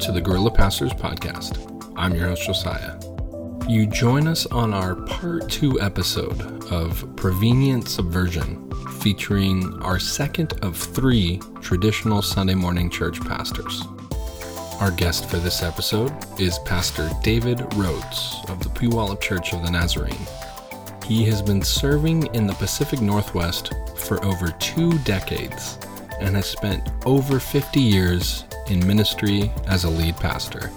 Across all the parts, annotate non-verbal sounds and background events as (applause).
to the Guerrilla Pastors Podcast. I'm your host, Josiah. You join us on our part two episode of Prevenient Subversion, featuring our second of three traditional Sunday morning church pastors. Our guest for this episode is Pastor David Rhodes of the Puyallup Church of the Nazarene. He has been serving in the Pacific Northwest for over two decades and has spent over 50 years in ministry as a lead pastor.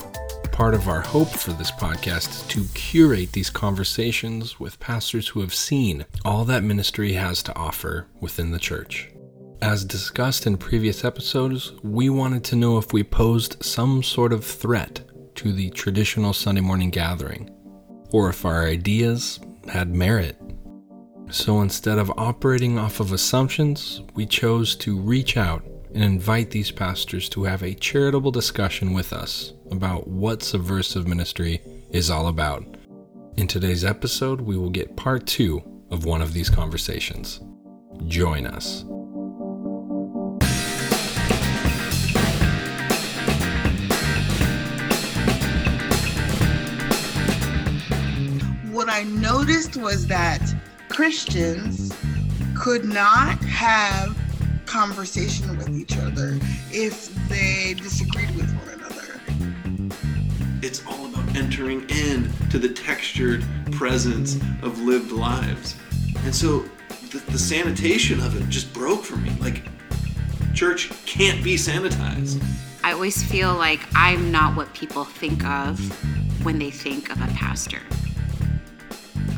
Part of our hope for this podcast is to curate these conversations with pastors who have seen all that ministry has to offer within the church. As discussed in previous episodes, we wanted to know if we posed some sort of threat to the traditional Sunday morning gathering, or if our ideas had merit. So instead of operating off of assumptions, we chose to reach out and invite these pastors to have a charitable discussion with us about what subversive ministry is all about. In today's episode, we will get part two of one of these conversations. Join us. What I noticed was that Christians could not have conversation with each other if they disagreed with one another. It's all about entering in to the textured presence of lived lives. And so the, the sanitation of it just broke for me. Like, church can't be sanitized. I always feel like I'm not what people think of when they think of a pastor.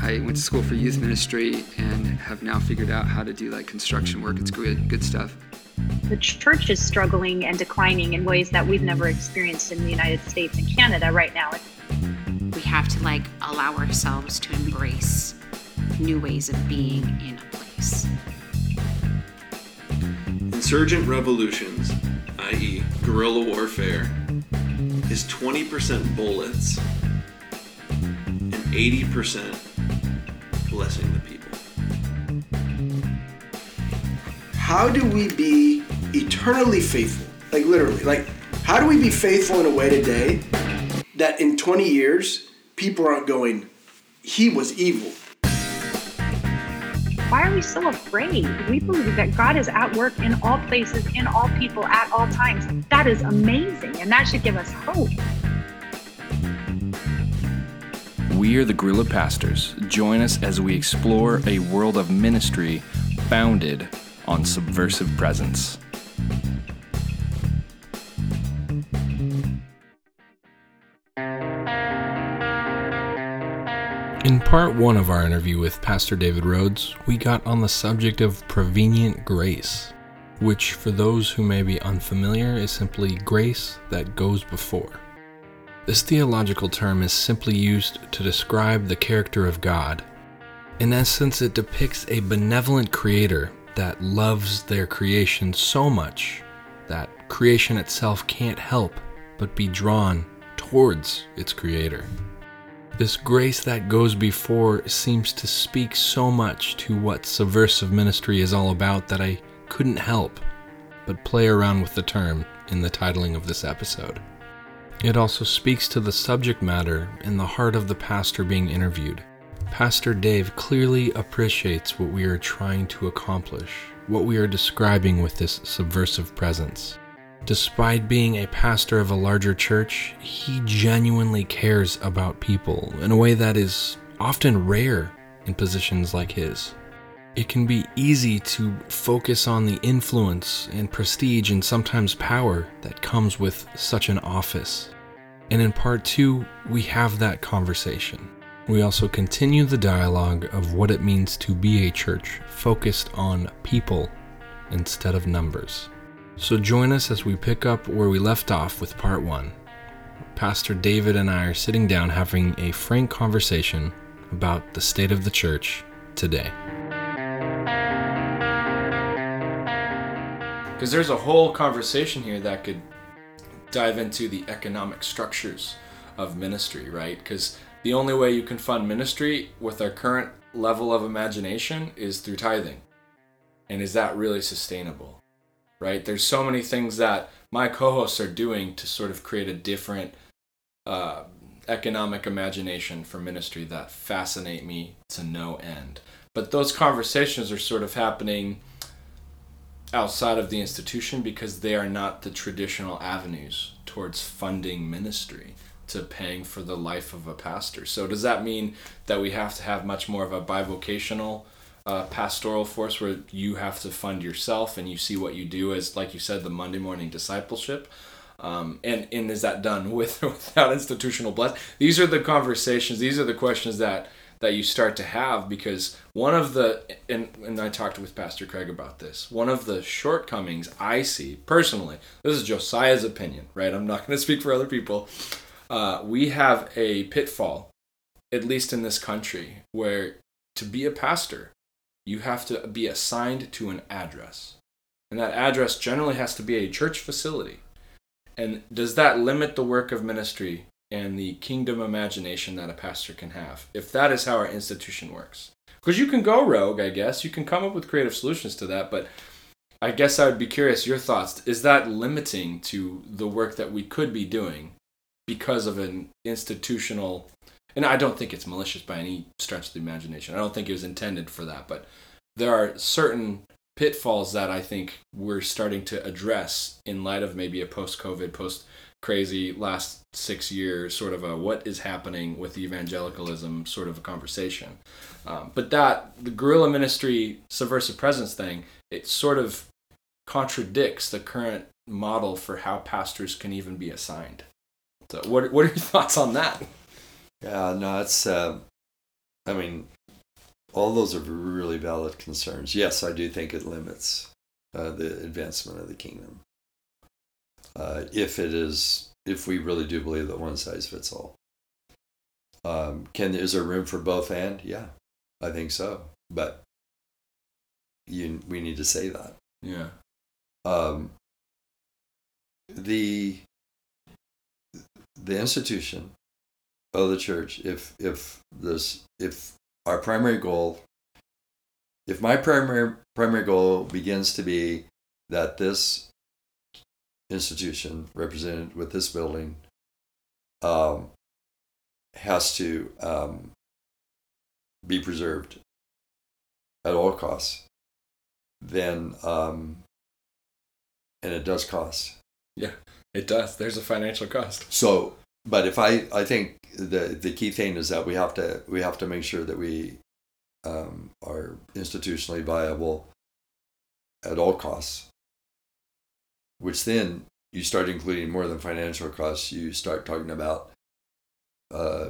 I went to school for youth ministry and have now figured out how to do like construction work. It's good, good stuff. The church is struggling and declining in ways that we've never experienced in the United States and Canada right now. We have to like allow ourselves to embrace new ways of being in a place. Insurgent revolutions, i.e., guerrilla warfare, is 20% bullets and 80% blessing the people. How do we be eternally faithful? Like literally, like how do we be faithful in a way today that in 20 years people aren't going, he was evil. Why are we so afraid? We believe that God is at work in all places, in all people, at all times. That is amazing, and that should give us hope. We are the Guerrilla Pastors. Join us as we explore a world of ministry founded on subversive presence. In part one of our interview with Pastor David Rhodes, we got on the subject of prevenient grace, which, for those who may be unfamiliar, is simply grace that goes before. This theological term is simply used to describe the character of God. In essence, it depicts a benevolent creator that loves their creation so much that creation itself can't help but be drawn towards its creator. This grace that goes before seems to speak so much to what subversive ministry is all about that I couldn't help but play around with the term in the titling of this episode. It also speaks to the subject matter in the heart of the pastor being interviewed. Pastor Dave clearly appreciates what we are trying to accomplish, what we are describing with this subversive presence. Despite being a pastor of a larger church, he genuinely cares about people in a way that is often rare in positions like his. It can be easy to focus on the influence and prestige and sometimes power that comes with such an office. And in part two, we have that conversation. We also continue the dialogue of what it means to be a church focused on people instead of numbers. So join us as we pick up where we left off with part one. Pastor David and I are sitting down having a frank conversation about the state of the church today. Because there's a whole conversation here that could dive into the economic structures of ministry, right? Because the only way you can fund ministry with our current level of imagination is through tithing. And is that really sustainable? right? There's so many things that my co-hosts are doing to sort of create a different uh, economic imagination for ministry that fascinate me to no end. But those conversations are sort of happening outside of the institution because they are not the traditional avenues towards funding ministry to paying for the life of a pastor. So does that mean that we have to have much more of a bivocational uh, pastoral force where you have to fund yourself and you see what you do as, like you said, the Monday morning discipleship? Um, and and is that done (laughs) with without institutional bless? These are the conversations. These are the questions that that you start to have because one of the and, and I talked with Pastor Craig about this. One of the shortcomings I see personally, this is Josiah's opinion, right? I'm not going to speak for other people. Uh, we have a pitfall, at least in this country, where to be a pastor, you have to be assigned to an address, and that address generally has to be a church facility. And does that limit the work of ministry and the kingdom imagination that a pastor can have if that is how our institution works. Because you can go rogue, I guess. You can come up with creative solutions to that, but I guess I would be curious your thoughts. Is that limiting to the work that we could be doing because of an institutional and I don't think it's malicious by any stretch of the imagination. I don't think it was intended for that, but there are certain pitfalls that I think we're starting to address in light of maybe a post-COVID, post crazy last six years, sort of a what is happening with the evangelicalism sort of a conversation. Um, but that, the guerrilla ministry subversive presence thing, it sort of contradicts the current model for how pastors can even be assigned. So, what, what are your thoughts on that? Yeah, no, it's, uh, I mean, all those are really valid concerns. Yes, I do think it limits uh, the advancement of the kingdom uh, if it is if we really do believe that one size fits all. Um, can is there room for both and? Yeah, I think so. But you we need to say that. Yeah. Um, the the institution of the church, if if this if our primary goal, if my primary primary goal begins to be that this institution represented with this building um, has to um, be preserved at all costs, then um, and it does cost. Yeah, it does. There's a financial cost. So, but if I, I think the the key thing is that we have to we have to make sure that we um, are institutionally viable at all costs which then you start including more than financial costs. You start talking about uh,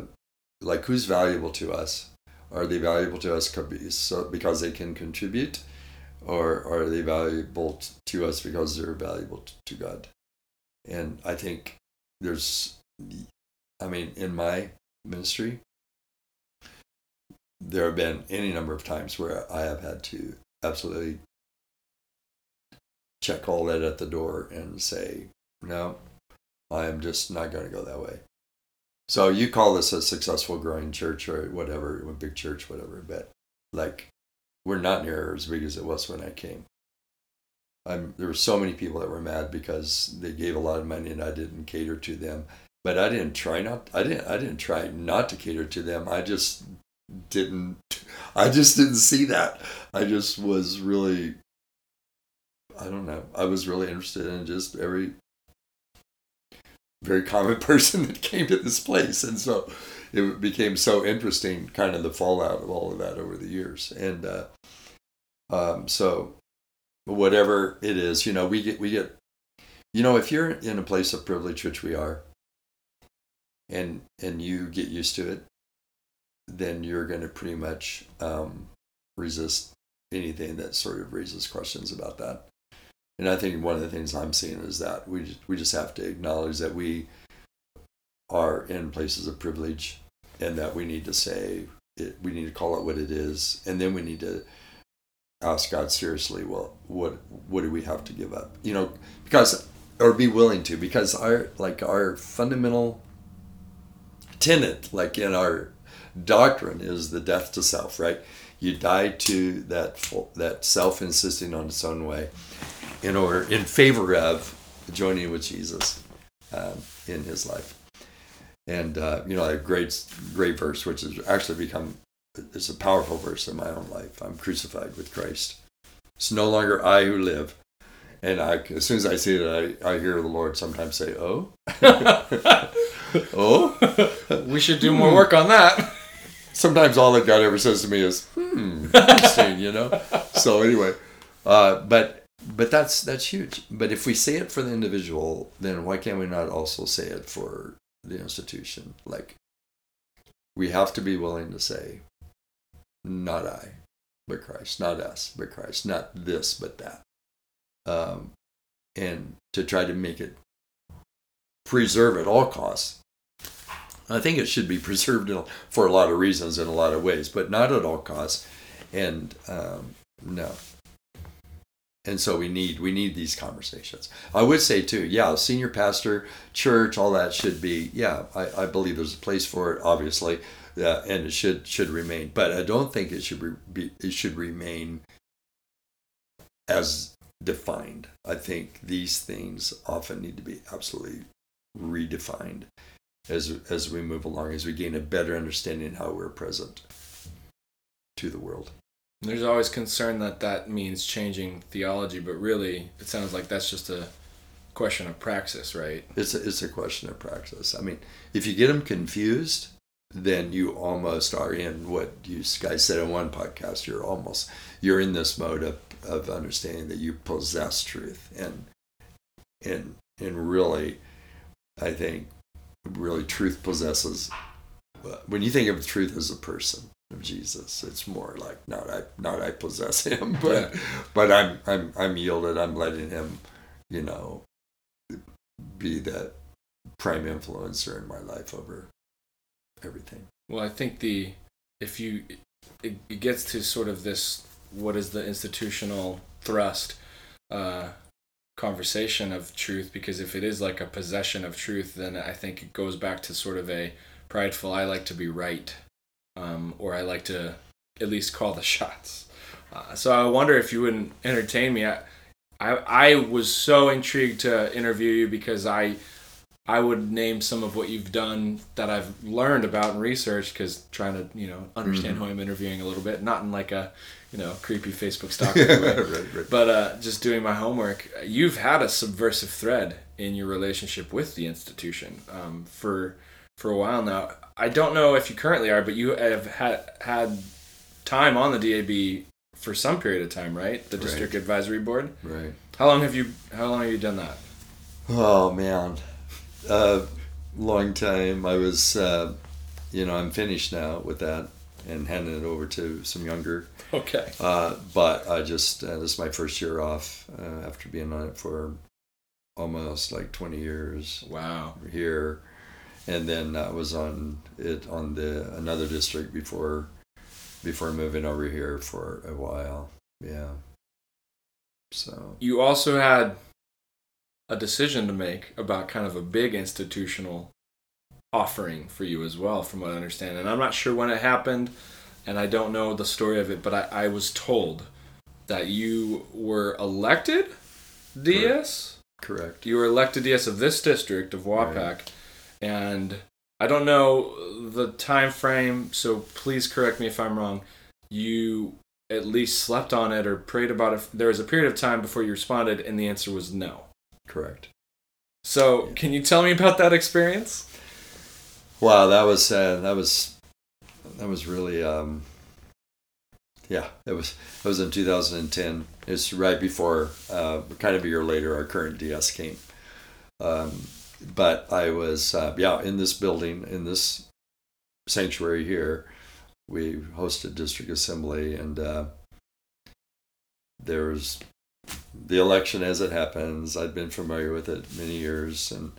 like who's valuable to us. Are they valuable to us because they can contribute, or are they valuable to us because they're valuable to God? And I think there's, I mean, in my ministry, there have been any number of times where I have had to absolutely check all that at the door and say, no, I'm just not going to go that way. So you call this a successful growing church or whatever, a big church, whatever, but like we're not near as big as it was when I came. I'm, there were so many people that were mad because they gave a lot of money and I didn't cater to them. But I didn't try not. I didn't. I didn't try not to cater to them. I just didn't. I just didn't see that. I just was really I don't know. I was really interested in just every very common (laughs) person that came to this place, and so it became so interesting, kind of the fallout of all of that over the years. And uh, um, so, whatever it is, you know, we get we get, you know, if you're in a place of privilege, which we are, and and you get used to it, then you're going to pretty much um, resist anything that sort of raises questions about that. And I think one of the things I'm seeing is that we just, we just have to acknowledge that we are in places of privilege, and that we need to say it, we need to call it what it is, and then we need to ask God seriously. Well, what what do we have to give up? You know, because or be willing to, because our like our fundamental tenet, like in our doctrine, is the death to self. Right? You die to that that self insisting on its own way in order in favor of joining with Jesus um, in his life. And uh, you know, a great great verse, which has actually become it's a powerful verse in my own life. I'm crucified with Christ. It's no longer I who live. And I, as soon as I see it, I, I hear the Lord sometimes say, "Oh, (laughs) oh." we should do more work on that. Sometimes all that God ever says to me is, "Hmm, interesting," you know. So anyway, uh, but but that's that's huge. But if we say it for the individual, then why can't we not also say it for the institution? Like, we have to be willing to say, not I, but Christ, not us, but Christ, not this, but that. Um, and to try to make it preserve at all costs. I think it should be (laughs) preserved for a lot of reasons in a lot of ways, but not at all costs. And um, no, and so we need we need these conversations. I would say too yeah senior pastor church all that should be yeah i, I believe there's a place for it obviously uh, and it should should remain. But i don't think it should be it should remain as defined. I think these things often need to be absolutely redefined as as we move along as we gain a better understanding how we're present to the world there's always concern that that means changing theology, but really, it sounds like that's just a question of praxis, right? It's a, it's a question of praxis. I mean, if you get them confused, then you almost are in what you guys said in one podcast. You're almost you're in this mode of, of understanding that you possess truth, and and and really, I think really truth possesses. When you think of truth as a person, of Jesus. It's more like not I not I possess (laughs) him, but yeah. but I'm I'm I'm yielded. I'm letting him, you know, be that prime influencer in my life over everything. Well, I think the if you it, it gets to sort of this what is the institutional thrust uh conversation of truth because if it is like a possession of truth then I think it goes back to sort of a prideful I like to be right um, or I like to at least call the (laughs) shots. Uh, so I wonder if you wouldn't entertain me. I, I, I was so intrigued to interview you because I I would name some of what you've done that I've learned about and researched because trying to you know understand mm-hmm. who I'm interviewing a little bit, not in like a you know creepy Facebook (laughs) stalker way, right, right. but uh, just doing my homework. You've had a subversive thread in your relationship with the institution um, for for a while now. I don't know if you currently are, but you have had had time on the DAB for some period of time, right? The district right. advisory board. Right. How long have you How long have you done that? Oh man, uh, long time. I was, uh, you know, I'm finished now with that and handing it over to some younger. Okay. Uh, but I just uh, this is my first year off uh, after being on it for almost like 20 years. Wow. Here and then I was on it on the another district before before moving over here for a while. Yeah. So you also had a decision to make about kind of a big institutional offering for you as well, from what I understand. And I'm not sure when it happened, and I don't know the story of it, but I, I was told that you were elected DS. Correct. You were elected DS of this district of Wapak. Right and I don't know the time frame, so please correct me if I'm wrong. You at least slept on it or prayed about it. There was a period of time before you responded, and the answer was no. Correct. So, can you tell me about that experience? Wow, that was uh, that was that was really um, yeah. It was it was in 2010. It's right before, uh, kind of a year later, our current DS came. Um, but I was uh, yeah in this building in this sanctuary here. We hosted district assembly, and uh, there's the election as it happens. I'd been familiar with it many years, and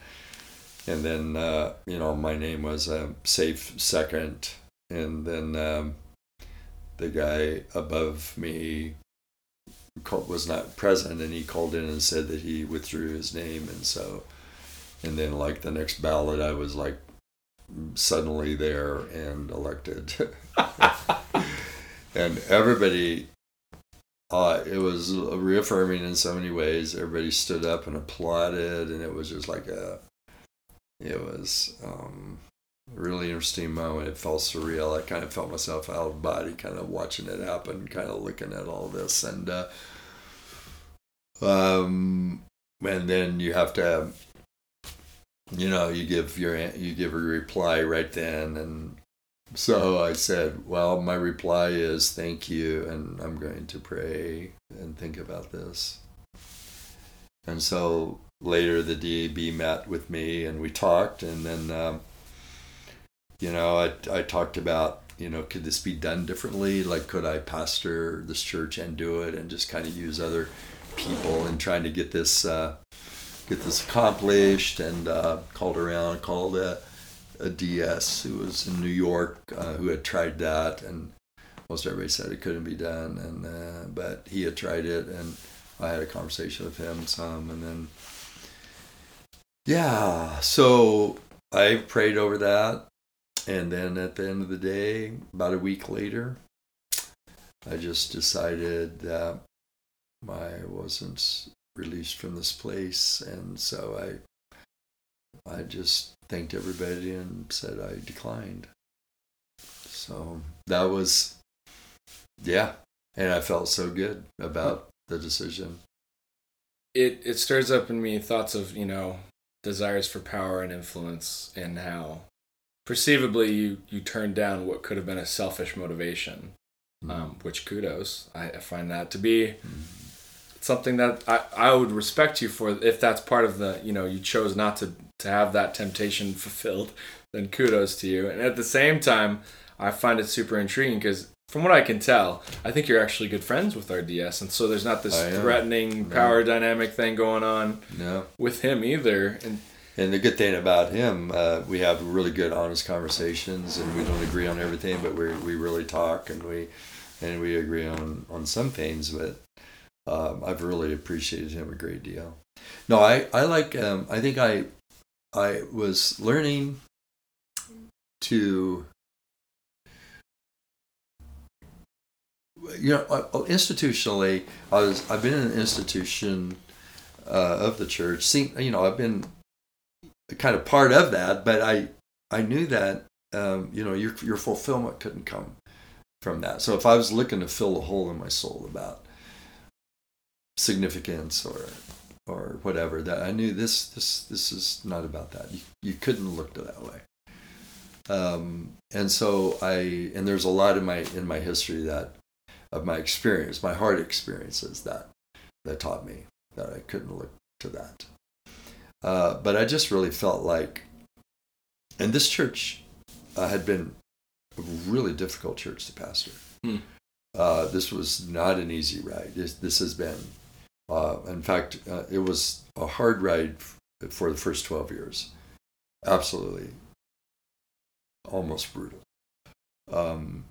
and then uh, you know my name was a safe second, and then um, the guy above me was not present, and he called in and said that he withdrew his name, and so and then like the next ballot i was like suddenly there and elected (laughs) and everybody uh, it was reaffirming in so many ways. Everybody stood up and applauded, and it was just like a, it was um, a really interesting moment. It felt surreal. I kind of felt myself out of body, kind of watching it happen, kind of looking at all this, and uh, um, and then you have to, you know, you give your you give a reply right then, and so I said, Well, my reply is thank you, and I'm going to pray and think about this. And so later the DAB met with me and we talked, and then, um, you know, I, I talked about, you know, could this be done differently? Like, could I pastor this church and do it and just kind of use other people and trying to get this, uh, get this accomplished and uh, called around, called a a DS who was in New York uh, who had tried that, and most everybody said it couldn't be done. And uh, but he had tried it, and I had a conversation with him some, and then yeah, so I prayed over that, and then at the end of the day, about a week later, I just decided that I wasn't released from this place, and so I I just thanked everybody and said I declined. So that was, yeah, and I felt so good about the decision. It it stirs up in me thoughts of you know desires for power and influence and how perceivably you you turned down what could have been a selfish motivation, mm-hmm. um, which kudos I, I, find that to be. Mm-hmm. Something that I, I would respect you for if that's part of the you know you chose not to to have that temptation (laughs) fulfilled, then kudos to you. And at the same time, I find it super intriguing because from what I can tell, I think you're actually good friends with our DS, and so there's not this threatening power dynamic thing going on no. with him either. And and the good thing about him, uh, we have really good, honest conversations, and we don't agree on everything, but we we really talk, and we and we agree on on some things. But um, I've really appreciated him a great deal. No, I I like. Um, I think I I was learning to you know uh, uh, institutionally I was I've been in an institution uh, of the church See, you know I've been kind of part of that but I I knew that um, you know your your fulfillment couldn't come from that so if I was looking to fill a hole in my soul about significance or or whatever that I knew this this this is not about that. You you couldn't look to that way. Um, and so I and there's a lot in my in my history that of my experience, my hard experiences that that taught me that I couldn't look to that. Uh, but I just really felt like, and this church uh, had been a really difficult church to pastor. Hmm. Uh, this was not an easy ride. This, this has been uh, in fact, uh, it was a hard ride for the first 12 years. Absolutely. Almost brutal. Um,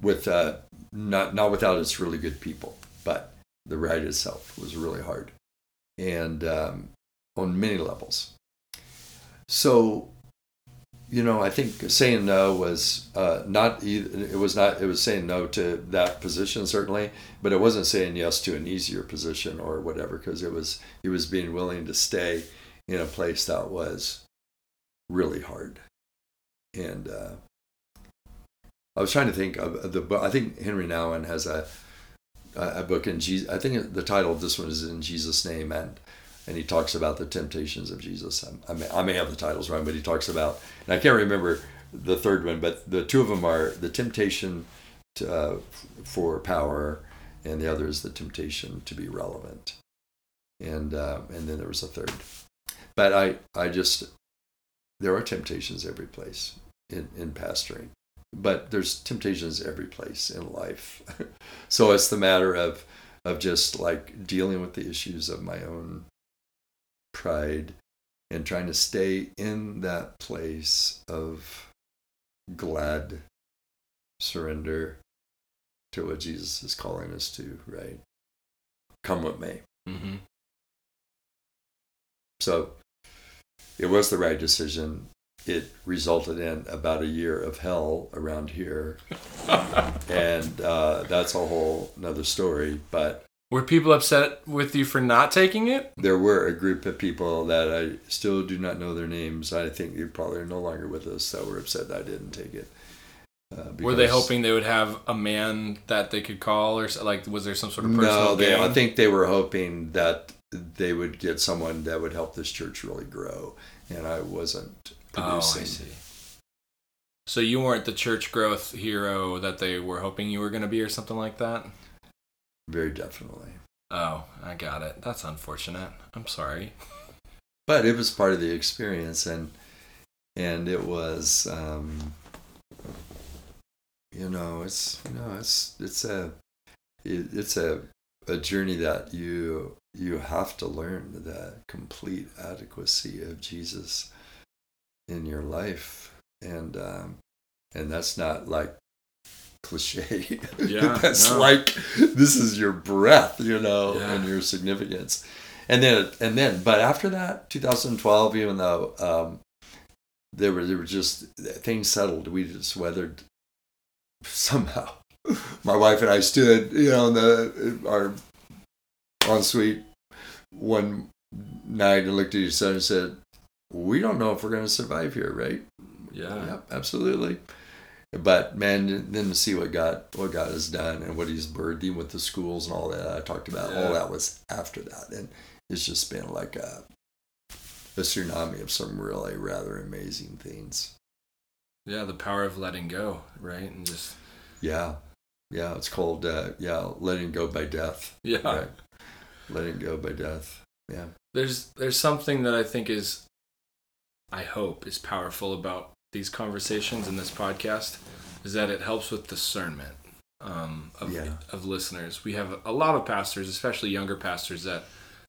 with uh, not not without its really good people, but the ride itself was really hard, and um, on many levels. So you know, I think saying no was uh, not it was not it was saying no to that position certainly, but it wasn't saying yes to an easier position or whatever because it was he was being willing to stay in a place that was really hard, and uh, I was trying to think of the book. I think Henri Nouwen has a a book in Jesus. I think the title of this one is in Jesus' name and and he talks about the temptations of Jesus. I, may, I may have the titles wrong, but he talks about, and I can't remember the third one, but the two of them are the temptation to, uh, for power, and the other is the temptation to be relevant. And uh, and then there was a third, but I I just there are temptations every place in in pastoring, but there's temptations every place in life. (laughs) so it's the matter of of just like dealing with the issues of my own pride and trying to stay in that place of glad surrender to what Jesus is calling us to, right? Come with me. Mm-hmm. So it was the right decision. it resulted in about a year of hell around here, (laughs) and uh, that's a whole another story. But Were people upset with you for not taking it? there were a group of people that I still do not know their names. I think they probably are no longer with us that were upset that I didn't take it. Uh, Were they hoping they would have a man that they could call, or like was there some sort of personal No, they, I think they were hoping that they would get someone that would help this church really grow, and I wasn't Oh, I producing. see. So you weren't the church growth hero that they were hoping you were going to be, or something like that. Very definitely. Oh, I got it. That's unfortunate. I'm sorry. (laughs) but it was part of the experience and and it was um you know it's you know it's it's a it, it's a a journey that you you have to learn the complete adequacy of Jesus in your life and um and that's not like cliche (laughs) Yeah, that's like this is your breath you know Yeah. and your significance and then and then but after that 2012 even though um there were there were just things settled we just weathered somehow (laughs) my wife and i stood you know in the our ensuite one night and looked at each other and said we don't know if we're going to survive here right Yeah. Yep, absolutely. But man, then to see what God what God has done and what He's birthing with the schools and all that I talked about, Yeah. all that was after that, and it's just been like a a tsunami of some really rather amazing things. Yeah, the power of letting go, right? And just Yeah, yeah, it's called uh, yeah, letting go by death. yeah. Right, letting go by death. Yeah, There's there's something that I think is I hope is powerful about these conversations in this podcast is that it helps with discernment um, of Yeah. of listeners. We have a lot of pastors, especially younger pastors that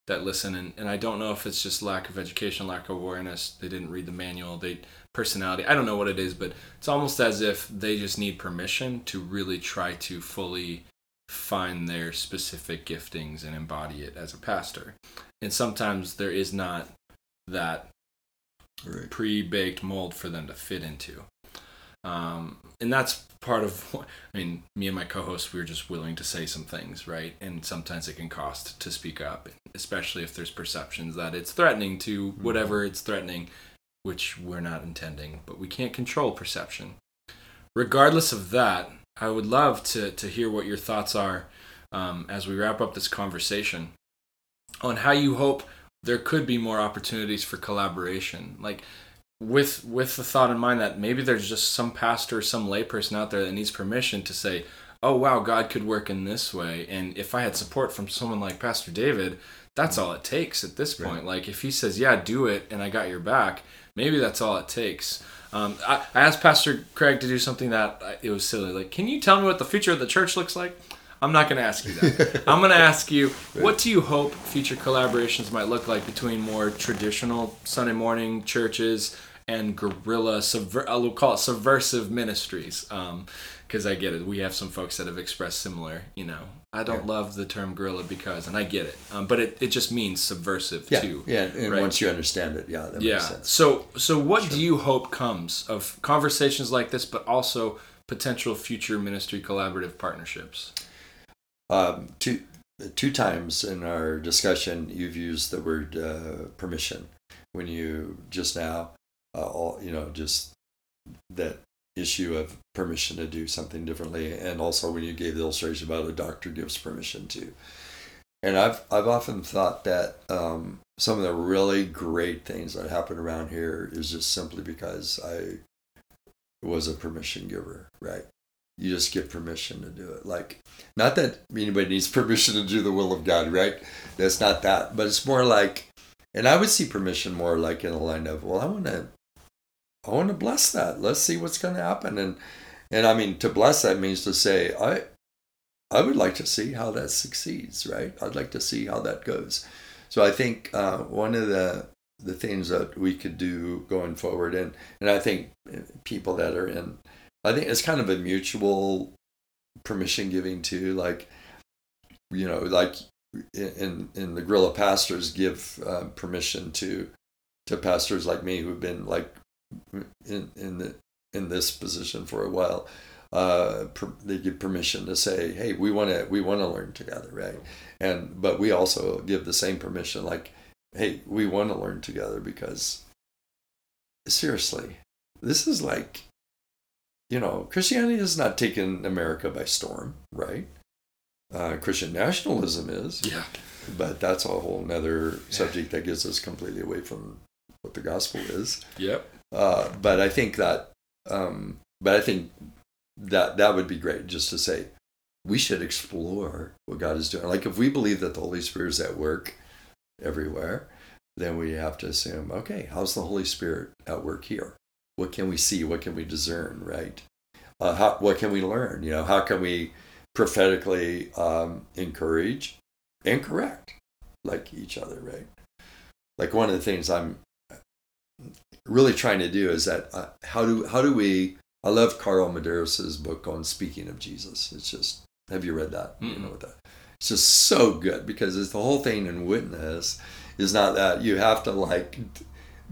that listen and, and I don't know if it's just lack of education, lack of awareness. They didn't read the manual, they personality. I don't know what it is, but it's almost as if they just need permission to really try to fully find their specific giftings and embody it as a pastor. And sometimes there is not that right. pre-baked mold for them to fit into. Um, and that's part of (laughs) what, I mean, me and my co-host we are just willing to say some things, right? And sometimes it can cost to speak up, especially if there's perceptions that it's threatening to whatever it's threatening, which we're not intending, but we can't control perception. Regardless of that, I would love to, to hear what your thoughts are um, as we wrap up this conversation on how you hope there could be more opportunities for collaboration. Like, with with the thought in mind that maybe there's just some pastor or some layperson out there that needs permission to say oh wow god could work in this way and if i had support from someone like pastor david that's all it takes at this point. Like if he says yeah do it and i got your back maybe that's all it takes. Um, I, I asked pastor craig to do something that I, it was silly. Like can you tell me what the future of the church looks like i'm not going to ask you that (laughs) i'm going to ask you what do you hope future collaborations might look like between more traditional sunday morning churches and guerrilla subver- I'll call it subversive ministries because I get it. We have some folks that have expressed similar. You know, I don't love the term guerrilla because, and I get it, um, but it, it just means subversive Yeah, too. yeah, and right? once you understand it, yeah, that yeah. makes sense. So so what do you hope comes of conversations like this, but also potential future ministry collaborative partnerships? Um, two two times in our discussion, you've used the word uh, permission when you just now, uh, all you know, just that issue of permission to do something differently, and also when you gave the illustration about a doctor gives permission to. And I've I've often thought that um, some of the really great things that happen around here is just simply because I was a permission giver, right? You just get permission to do it. Like, not that anybody needs (laughs) permission to do the will of God, right? That's not that. But it's more like, and I would see permission more like in the line of, well, I want to, I want to bless that. Let's see what's going to happen. And, and I mean, to bless that means to say, I, I would like to see how that succeeds, right? I'd like to see how that goes. So I think uh, one of the the things that we could do going forward, and and I think people that are in, I think it's kind of a mutual permission giving too. Like, you know, like in in the Guerrilla pastors give uh, permission to to pastors like me who've been like in in the in this position for a while, uh, per, they give permission to say, "Hey, we want to we want to learn together, right?" And but we also give the same permission, like, "Hey, we want to learn together because seriously, this is like, you know, Christianity has not taken America by storm, right? Uh, Christian nationalism is, Yeah. but that's a whole nother subject that gets us completely away from what the gospel is. Yep. Uh, but I think that, um, but I think that that would be great just to say we should explore what God is doing. Like if we believe that the Holy Spirit is at work everywhere, then we have to assume, okay, how's the Holy Spirit at work here? What can we see? What can we discern? Right? Uh, how, what can we learn? You know, how can we prophetically um, encourage and correct like each other? Right? Like one of the things I'm really trying to do is that uh, how do how do we I love Carl Medearis' book on speaking of Jesus. It's just have you read that? You know what that it's just so good because it's the whole thing in witness is not that you have to like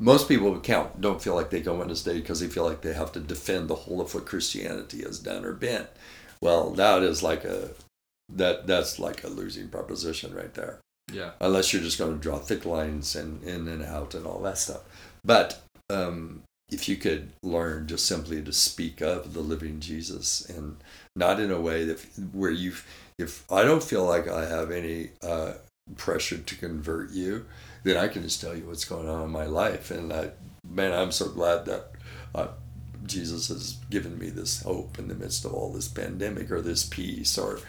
most people count don't feel like they go witness state because they feel like they have to defend the whole of what Christianity has done or been. Well, that is like a that that's like a losing proposition right there Yeah. unless you're just going to draw thick lines and in and out and all that stuff. But um, if you could learn just simply to speak of the living Jesus and not in a way that where you, if I don't feel like I have any uh, pressure to convert you, then I can just tell you what's going on in my life. And I, man, I'm so glad that uh, Jesus has given me this hope in the midst of all this pandemic or this peace or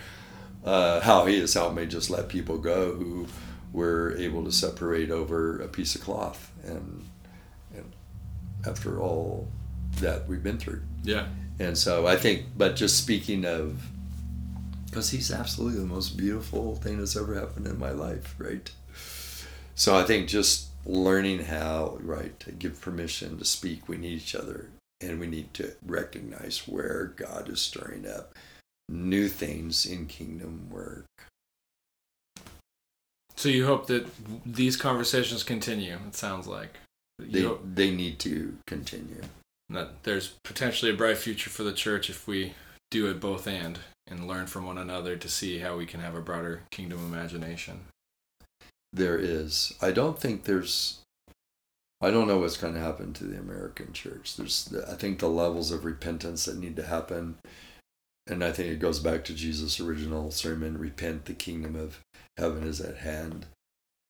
uh, how he has helped me just let people go who were able to separate over a piece of cloth and, and after all that we've been through Yeah. and so i think but just speaking of because he's absolutely the most beautiful thing that's ever happened in my life right? So i think just learning how right to give permission to speak we need each other and we need to recognize where god is stirring up new things in kingdom work. So you hope that these conversations continue. It sounds like. You they, hope they need to continue. that there's potentially a bright future for the church if we do it both and and learn from one another to see how we can have a broader kingdom imagination. there is. I don't think there's i don't know what's going to happen to the american church. There's i think the levels of repentance that need to happen and i think it goes back to jesus original sermon repent the kingdom of heaven is at hand.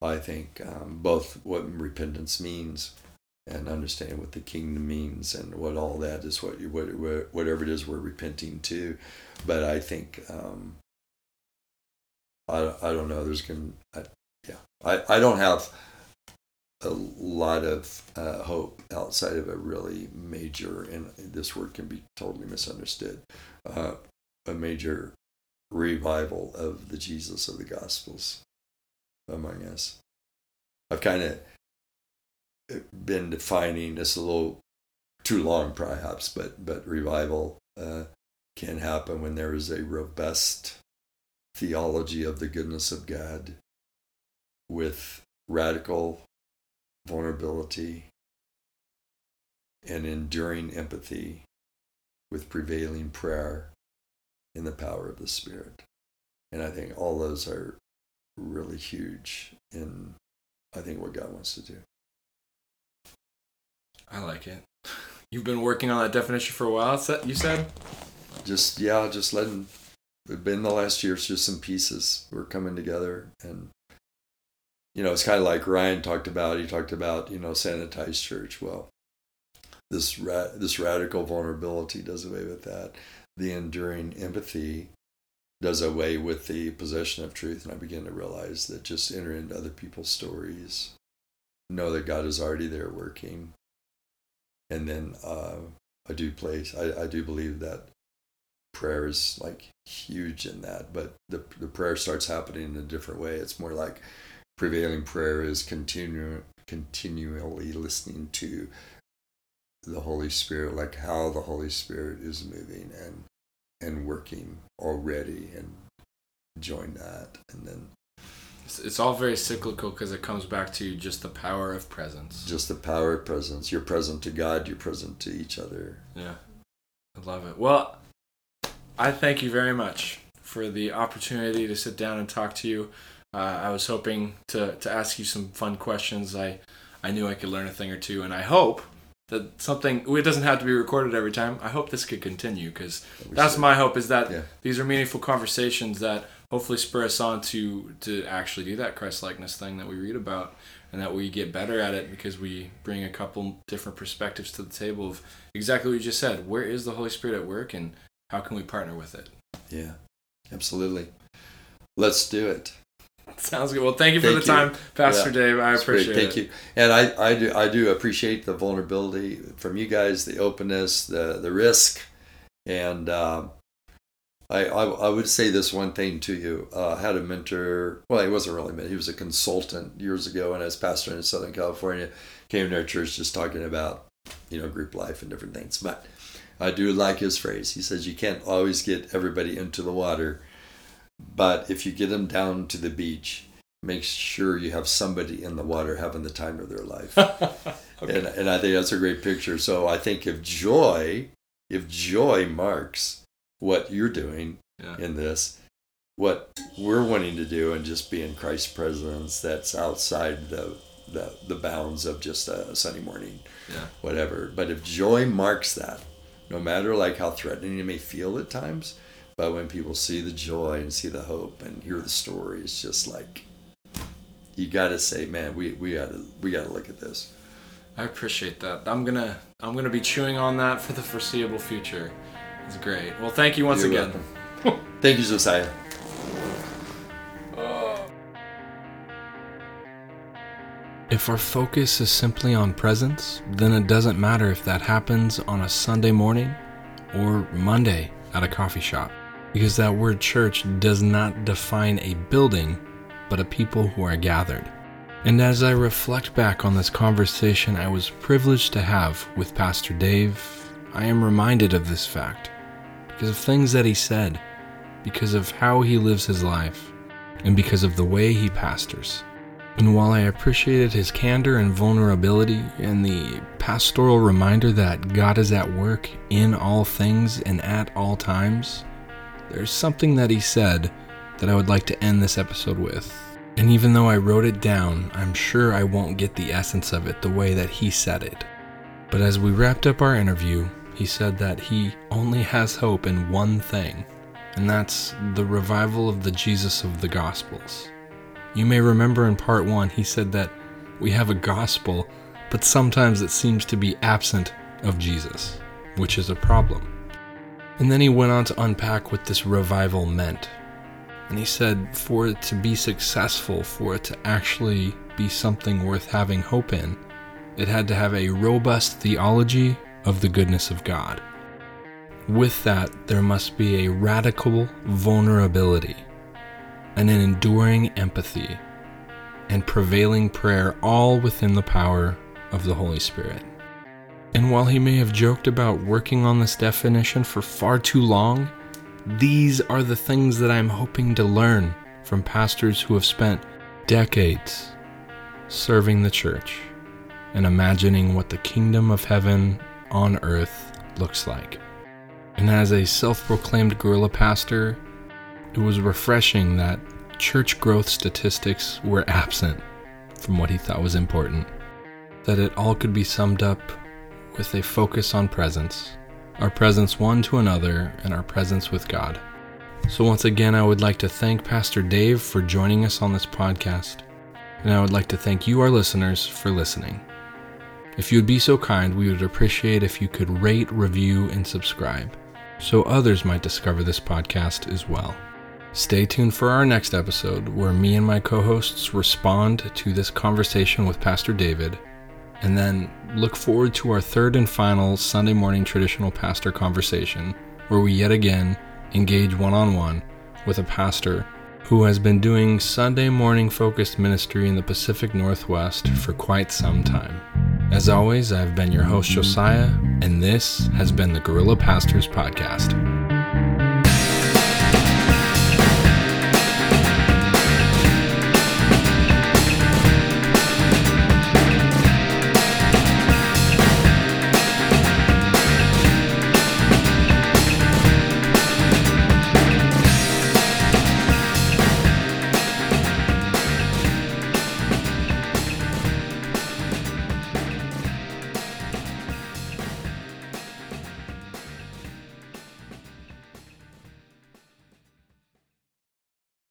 I think um, both what repentance means and understand what the kingdom means and what all that is what you what, what- whatever it is we're repenting to. But i think um, I, I don't know there's to I, yeah I, I don't have a lot of uh, hope outside of a really major and this word can be totally misunderstood uh, a major revival of the jesus of the gospels among us. I've kind of been defining this a little too long perhaps but but revival uh, can happen when there is a robust theology of the goodness of god with radical vulnerability and enduring empathy with prevailing prayer in the power of the Spirit. And I think all those are really huge in, I think, what God wants to do. I like it. You've been working on that definition for a while. You said. Just, yeah, just letting, it's been the last year, it's just some pieces were coming together. And, you know, it's kind of like Ryan talked about, he talked about, you know, sanitized church. Well, this ra- this radical vulnerability does away with that. The enduring empathy does away with the possession of truth, and I begin to realize that just enter into other people's stories, know that God is already there working, and then uh, I do place. I, I do believe that prayer is like huge in that, but the the prayer starts happening in a different way. It's more like prevailing prayer is continue continually listening to the Holy Spirit, like how the Holy Spirit is moving and and working already, and join that, and then It's, it's all very cyclical because it comes back to just the power of presence. Just the power of presence. You're present to God, you're present to each other. Yeah. I love it. Well, I thank you very much for the opportunity to sit down and talk to you. Uh, I was hoping to, to ask you some fun questions. I, I knew I could learn a thing or two, and I hope that something, it doesn't have to be recorded every time. I hope this could continue because that's my hope is that Yeah. these are meaningful conversations that hopefully spur us on to, to actually do that Christ likeness thing that we read about and that we get better at it because we bring a couple different perspectives to the table of exactly what you just said. Where is the Holy Spirit at work and how can we partner with it? Yeah, absolutely. Let's do it. Sounds good. Well, thank you for Thank the you. time, Pastor Yeah. Dave. I It's great. appreciate Thank it. you. And I, I do I do appreciate the vulnerability from you guys, the openness, the the risk, and um, I, I I would say this one thing to you. Uh, I had a mentor. Well, he wasn't really a mentor. He was a consultant years ago, and I was pastor in Southern California. Came to our church just talking about you know group life and different things. But I do like his phrase. He says you can't always get everybody into the water, but if you get them down to the beach, make sure you have somebody in the water having the time of their life. (laughs) okay. and, and I think that's a great picture. So I think if joy, if joy marks what you're doing Yeah. in this, what we're wanting to do and just be in Christ's presence that's outside the, the, the bounds of just a Sunday morning, Yeah. whatever. But if joy marks that, no matter like how threatening it may feel at times, but when people see the joy and see the hope and hear the story, it's just like you got to say, man, we we got to we got to look at this. I appreciate that. I'm gonna I'm gonna be chewing on that for the foreseeable future. It's great. Well, thank you once You're again. welcome. (laughs) Thank you, Josiah. If our focus is simply on presence, then it doesn't matter if that happens on a Sunday morning or Monday at a coffee shop, because that word church does not define a building, but a people who are gathered. And as I reflect back on this conversation I was privileged to have with Pastor Dave, I am reminded of this fact because of things that he said, because of how he lives his life, and because of the way he pastors. And while I appreciated his candor and vulnerability and the pastoral reminder that God is at work in all things and at all times, there's something that he said that I would like to end this episode with. And even though I wrote it down, I'm sure I won't get the essence of it the way that he said it. But as we wrapped up our interview, he said that he only has hope in one thing, and that's the revival of the Jesus of the Gospels. You may remember in part one, he said that we have a gospel, but sometimes it seems to be absent of Jesus, which is a problem. And then he went on to unpack what this revival meant. And he said for it to be successful, for it to actually be something worth having hope in, it had to have a robust theology of the goodness of God. With that, there must be a radical vulnerability and an enduring empathy and prevailing prayer, all within the power of the Holy Spirit. And while he may have joked about working on this definition for far too long, these are the things that I'm hoping to learn from pastors who have spent decades serving the church and imagining what the kingdom of heaven on earth looks like. And as a self proclaimed guerrilla pastor, it was refreshing that church growth statistics were absent from what he thought was important. That it all could be summed up with a focus on presence our presence one to another and our presence with God. So, once again, I would like to thank Pastor Dave for joining us on this podcast, and I would like to thank you, our listeners, for listening. If you would be so kind, we would appreciate if you could rate, review, and subscribe so others might discover this podcast as well. Stay tuned for our next episode where me and my co hosts respond to this conversation with Pastor David, and then look forward to our third and final Sunday morning traditional pastor conversation where we yet again engage one on one with a pastor who has been doing Sunday morning focused ministry in the Pacific Northwest for quite some time. As always, I've been your host, Josiah, and this has been the Gorilla Pastors Podcast.